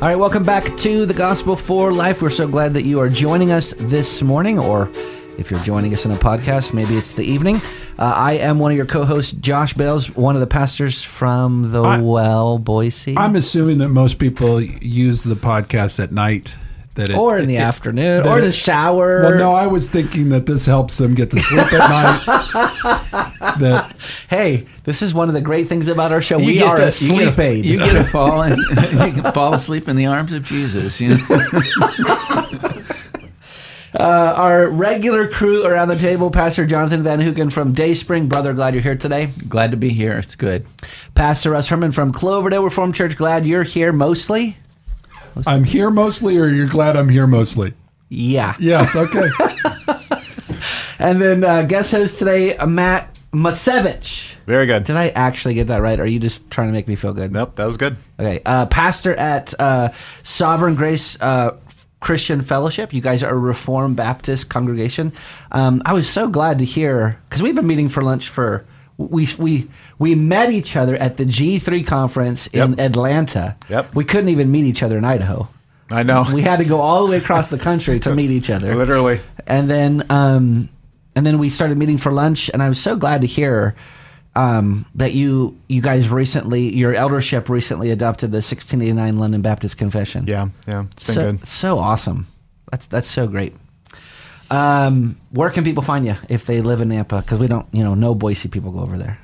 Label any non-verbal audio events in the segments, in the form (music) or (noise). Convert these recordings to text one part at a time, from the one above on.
All right, welcome back to the Gospel for Life. We're so glad that you are joining us this morning, or if you're joining us in a podcast, maybe it's the evening. Uh, I am one of your co hosts, Josh Bales, one of the pastors from the I- Well, Boise. I'm assuming that most people use the podcast at night. That it, or in the it- afternoon, or it- the shower. Well, no, I was thinking that this helps them get to sleep at night. (laughs) that Hey, this is one of the great things about our show. We get are to- a you sleep get to- aid. You get to fall and (laughs) you can fall asleep in the arms of Jesus. You know? (laughs) Uh, our regular crew around the table Pastor Jonathan Van Hoeken from Dayspring. Brother, glad you're here today. Glad to be here. It's good. Pastor Russ Herman from Cloverdale Reformed Church. Glad you're here mostly. I'm here mostly, or you're glad I'm here mostly. Yeah. Yeah, okay. (laughs) And then uh, guest host today, uh, Matt Masevich. Very good. Did I actually get that right? Or are you just trying to make me feel good? Nope, that was good. Okay. Uh, pastor at uh, Sovereign Grace uh, Christian Fellowship. You guys are a Reformed Baptist congregation. Um, I was so glad to hear because we've been meeting for lunch for. We, we we met each other at the G3 conference in Yep. Atlanta. Yep. We couldn't even meet each other in Idaho. I know. We had to go all the way across the country to meet each other. Literally. and then um, and then we started meeting for lunch, and I was so glad to hear um, that you you guys recently your eldership recently adopted the 1689 London Baptist Confession. Yeah, yeah. It's been so good. so awesome. That's that's so great. Um, where can people find you if they live in Nampa? Because we don't, you know, no Boise people go over there.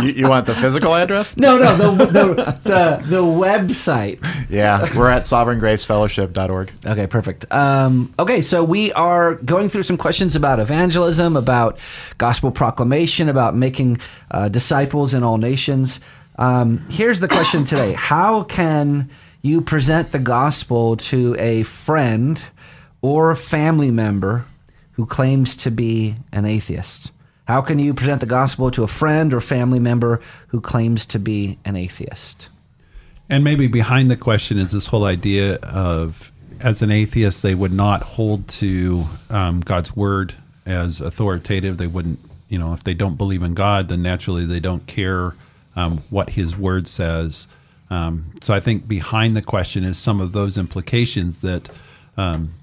You, you want the physical address? no, no, the, the the the website. Yeah, we're at sovereigngracefellowship.org. Okay, perfect. Um, okay, so we are going through some questions about evangelism, about gospel proclamation, about making uh, disciples in all nations. Um, here's the question today How can you present the gospel to a friend or family member who claims to be an atheist? How can you present the gospel to a friend or family member who claims to be an atheist? And maybe behind the question is this whole idea of, as an atheist, they would not hold to um, God's word as authoritative. They wouldn't, you know, if they don't believe in God, then naturally they don't care um, what His word says. Um, so I think behind the question is some of those implications that, um,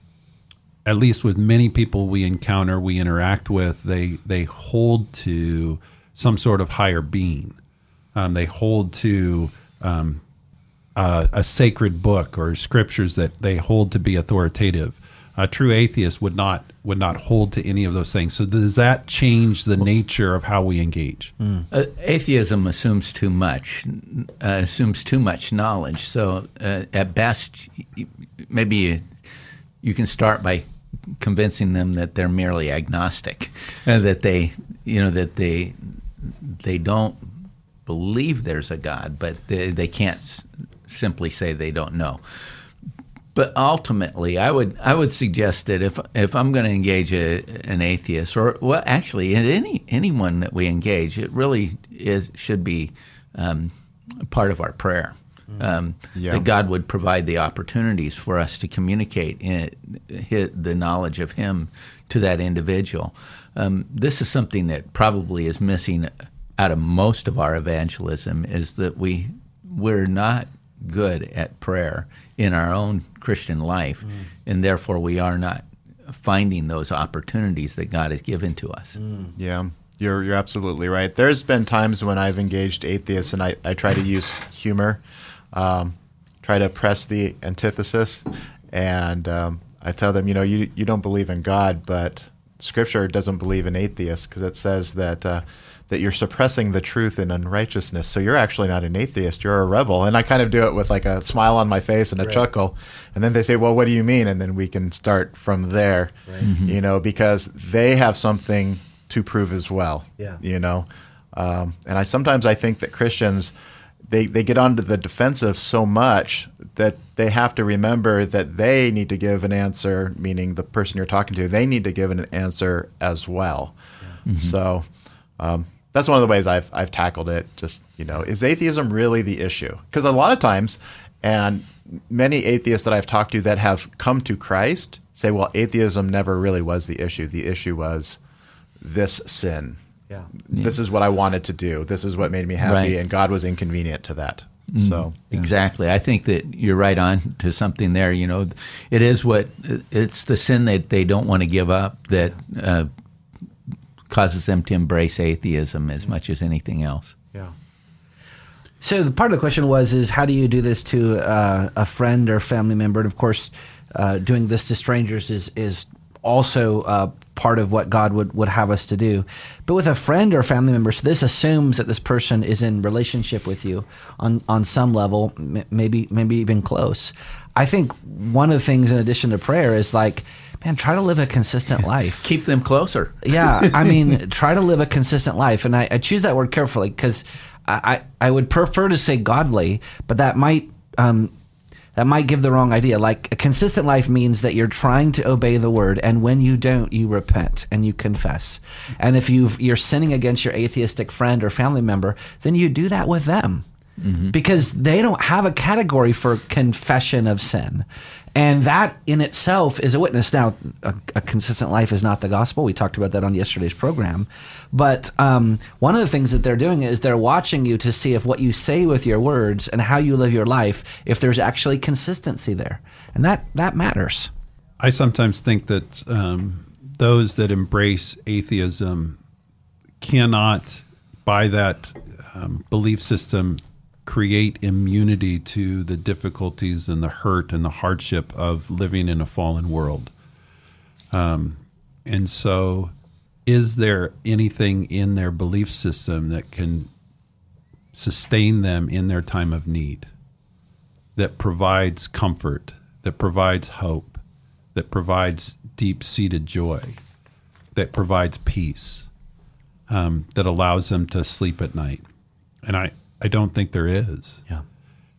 at least with many people we encounter, we interact with, they they hold to some sort of higher being. Um, they hold to um, uh, a sacred book or scriptures that they hold to be authoritative. A true atheist would not would not hold to any of those things. So does that change the nature of how we engage? Uh, atheism assumes too much, uh, assumes too much knowledge. So uh, at best, maybe you, you can start by convincing them that they're merely agnostic, uh, that they, you know, that they they don't believe there's a God, but they, they can't s- simply say they don't know. But ultimately, I would I would suggest that if if I'm going to engage a, an atheist, or well, actually, any anyone that we engage, it really is should be um, part of our prayer. Um, Yeah. That God would provide the opportunities for us to communicate in, hi the knowledge of Him to that individual. Um, this is something that probably is missing out of most of our evangelism is that we we're not good at prayer in our own Christian life, and therefore we are not finding those opportunities that God has given to us. Yeah, you're you're absolutely right. There's been times when I've engaged atheists and I, I try to use humor, um, try to press the antithesis, and um, I tell them, you know, you you don't believe in God, but Scripture doesn't believe in atheists because it says that. Uh, that you're suppressing the truth in unrighteousness. So you're actually not an atheist, you're a rebel. And I kind of do it with like a smile on my face and a chuckle. And then they say, Well, what do you mean? And then we can start from there. You know, because they have something to prove as well. Yeah. You know. Um, and I sometimes I think that Christians they, they get onto the defensive so much that they have to remember that they need to give an answer, meaning the person you're talking to, they need to give an answer as well. So um, that's one of the ways I've I've tackled it. Just you know, is atheism really the issue? Because a lot of times, and many atheists that I've talked to that have come to Christ say, well, atheism never really was the issue. The issue was this sin. Yeah. This is what I wanted to do. This is what made me happy, Right. and God was inconvenient to that. So Exactly. I think that you're right on to something there. You know, it is what it's the sin that they don't want to give up that uh, causes them to embrace atheism as much as anything else. Yeah. So the part of the question was is how do you do this to uh, a friend or family member? And of course, uh, doing this to strangers is is also uh, part of what God would, would have us to do. But with a friend or family member, so this assumes that this person is in relationship with you on on some level, m- maybe maybe even close. I think one of the things in addition to prayer is like, man, try to live a consistent life. Keep them closer. yeah, I (laughs) mean, try to live a consistent life, and I, I choose that word carefully because I, I I would prefer to say godly, but that might um, that might give the wrong idea. Like a consistent life means that you're trying to obey the word, and when you don't, you repent and you confess. And if you you're sinning against your atheistic friend or family member, then you do that with them. Because they don't have a category for confession of sin. And that in itself is a witness. Now, a, a consistent life is not the gospel. We talked about that on yesterday's program. But um, one of the things that they're doing is they're watching you to see if what you say with your words and how you live your life, if there's actually consistency there. And that, that matters. I sometimes think that um, those that embrace atheism cannot, by that um, belief system, create immunity to the difficulties and the hurt and the hardship of living in a fallen world. Um, and so, is there anything in their belief system that can sustain them in their time of need? that provides comfort, that provides hope, that provides deep seated joy, that provides peace, um, that allows them to sleep at night. And I, I don't think there is. Yeah.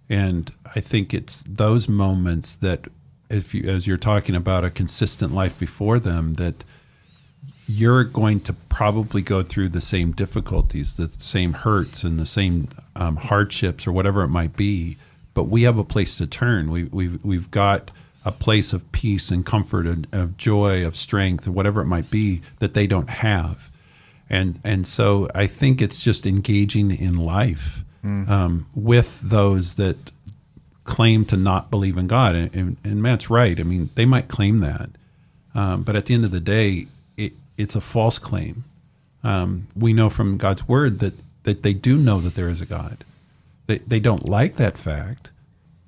And I think it's those moments that, if you, as you're talking about a consistent life before them, that you're going to probably go through the same difficulties, the same hurts, and the same um, hardships, or whatever it might be. But we have a place to turn. We, we've we've got a place of peace and comfort and of joy, of strength, or whatever it might be that they don't have. And and so I think it's just engaging in life um, with those that claim to not believe in God. And, and, and Matt's right. I mean, they might claim that, um, but at the end of the day, it, it's a false claim. Um, we know from God's word that that they do know that there is a God. They they don't like that fact.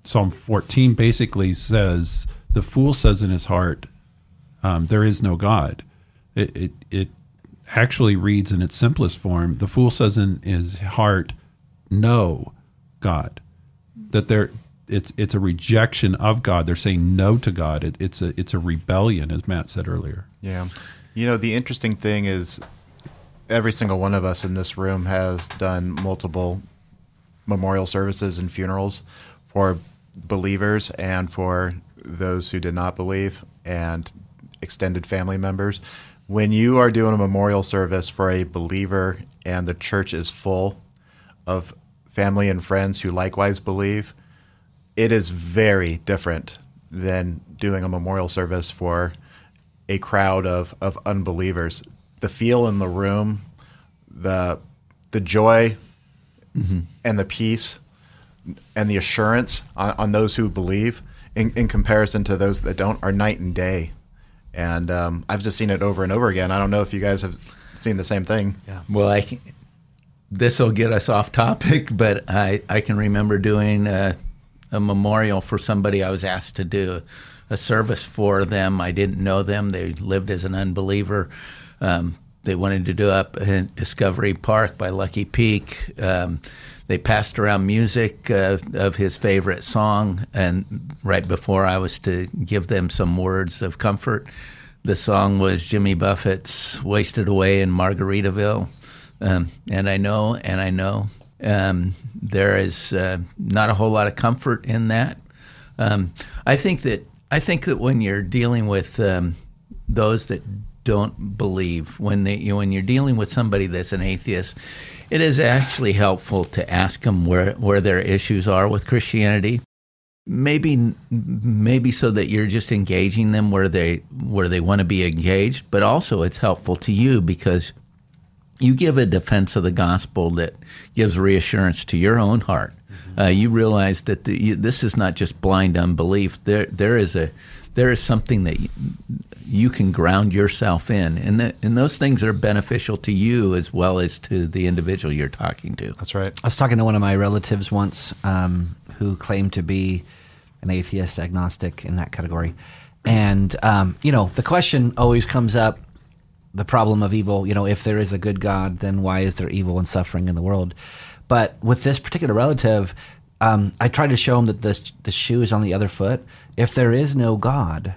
Psalm 14 basically says the fool says in his heart, um, "There is no God." It, it it actually reads in its simplest form: the fool says in his heart, "No, God." That there it's it's a rejection of God. They're saying no to God. It, it's a it's a rebellion, as Matt said earlier. Yeah. You know, the interesting thing is every single one of us in this room has done multiple memorial services and funerals for believers and for those who did not believe and extended family members. When you are doing a memorial service for a believer and the church is full of family and friends who likewise believe, it is very different than doing a memorial service for a crowd of, of unbelievers. The feel in the room, the the joy and the peace and the assurance on, on those who believe in, in comparison to those that don't are night and day. And um, I've just seen it over and over again. I don't know if you guys have seen the same thing. Yeah. Well, I can, this will get us off topic, (laughs) but I, I can remember doing a, a memorial for somebody I was asked to do a service for them. I didn't know them. They lived as an unbeliever. Um, they wanted to do up in Discovery Park by Lucky Peak. Um, they passed around music uh, of his favorite song, and right before I was to give them some words of comfort, the song was Jimmy Buffett's "Wasted Away in Margaritaville." Um, and I know, and I know, um, there is uh, not a whole lot of comfort in that. Um, I think that I think that when you're dealing with um, those that don't believe, when they, you know, when you're dealing with somebody that's an atheist, it is actually helpful to ask them where where their issues are with Christianity. Maybe maybe so that you're just engaging them where they where they want to be engaged, but also it's helpful to you because you give a defense of the gospel that gives reassurance to your own heart Uh, you realize that the, you, this is not just blind unbelief. There, there is a, there is something that you, you can ground yourself in, and that, and those things are beneficial to you as well as to the individual you're talking to. That's right. I was talking to one of my relatives once um, who claimed to be an atheist, agnostic in that category. And, um, you know, the question always comes up the problem of evil. You know, if there is a good God, then why is there evil and suffering in the world? But with this particular relative, um, I tried to show him that the, the shoe is on the other foot. If there is no God,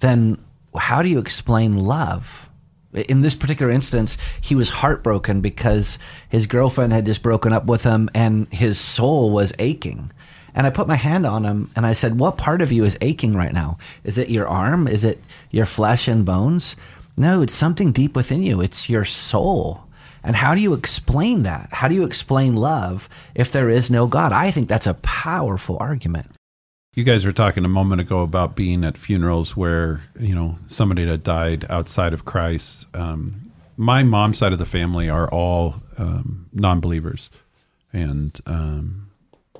then how do you explain love? In this particular instance, he was heartbroken because his girlfriend had just broken up with him and his soul was aching. And I put my hand on him and I said, What part of you is aching right now? Is it your arm? Is it your flesh and bones? No, it's something deep within you. It's your soul. And how do you explain that? How do you explain love if there is no God? I think that's a powerful argument. You guys were talking a moment ago about being at funerals where you know somebody that died outside of Christ. Um, my mom's side of the family are all um, non-believers, and um,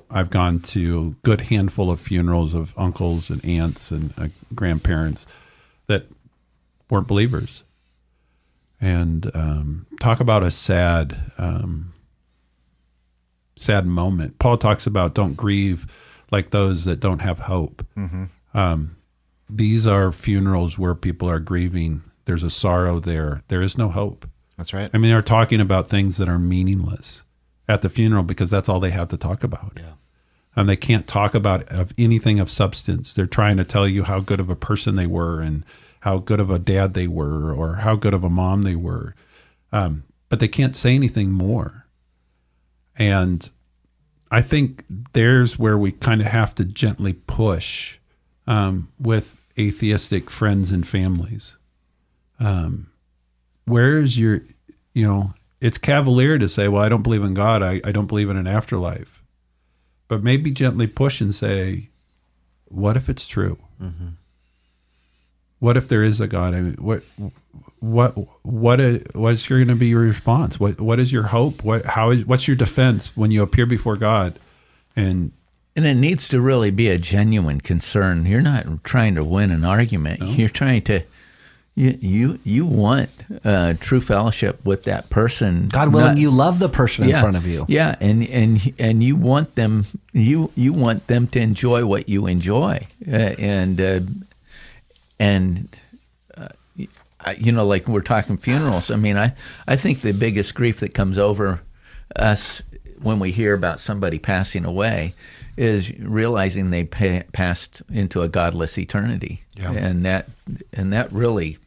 I've gone to a good handful of funerals of uncles and aunts and uh, grandparents that weren't believers. And um, talk about a sad, um, sad moment. Paul talks about don't grieve like those that don't have hope. Um, these are funerals where people are grieving. There's a sorrow there. There is no hope. That's right. I mean, they're talking about things that are meaningless at the funeral because that's all they have to talk about. Yeah. And they can't talk about of anything of substance. They're trying to tell you how good of a person they were and how good of a dad they were or how good of a mom they were. Um, but they can't say anything more. And I think there's where we kind of have to gently push um, with atheistic friends and families. Um, where's your, you know, it's cavalier to say, well, I don't believe in God. I, I don't believe in an afterlife. But maybe gently push and say, what if it's true? What if there is a God? I mean, what, what, what, is, what's going to be your response? What, what is your hope? What, how is, what's your defense when you appear before God? And And it needs to really be a genuine concern. You're not trying to win an argument. You're trying to you you you want uh, true fellowship with that person. God willing, Not- you love the person in front of you. Yeah, and and and you want them you you want them to enjoy what you enjoy, uh, and uh, and uh, you know, like we're talking funerals. I mean, I I think the biggest grief that comes over us when we hear about somebody passing away is realizing they pa- passed into a godless eternity, Yeah. and that and that really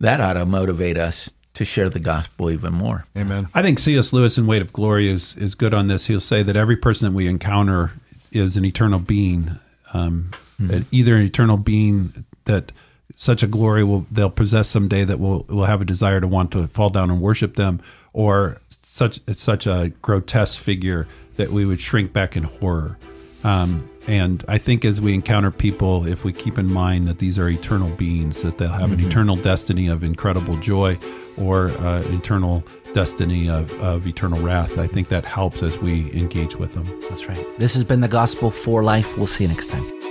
that ought to motivate us to share the gospel even more. Amen. I think C.S. Lewis in Weight of Glory is is good on this. He'll say that every person that we encounter is an eternal being, um, that either an eternal being that such a glory will they'll possess someday that will will have a desire to want to fall down and worship them, or such it's such a grotesque figure that we would shrink back in horror. Um, and I think as we encounter people, if we keep in mind that these are eternal beings, that they'll have an eternal destiny of incredible joy or uh, eternal destiny of, of eternal wrath, I think that helps as we engage with them. That's right. This has been the gospel for life. We'll see you next time.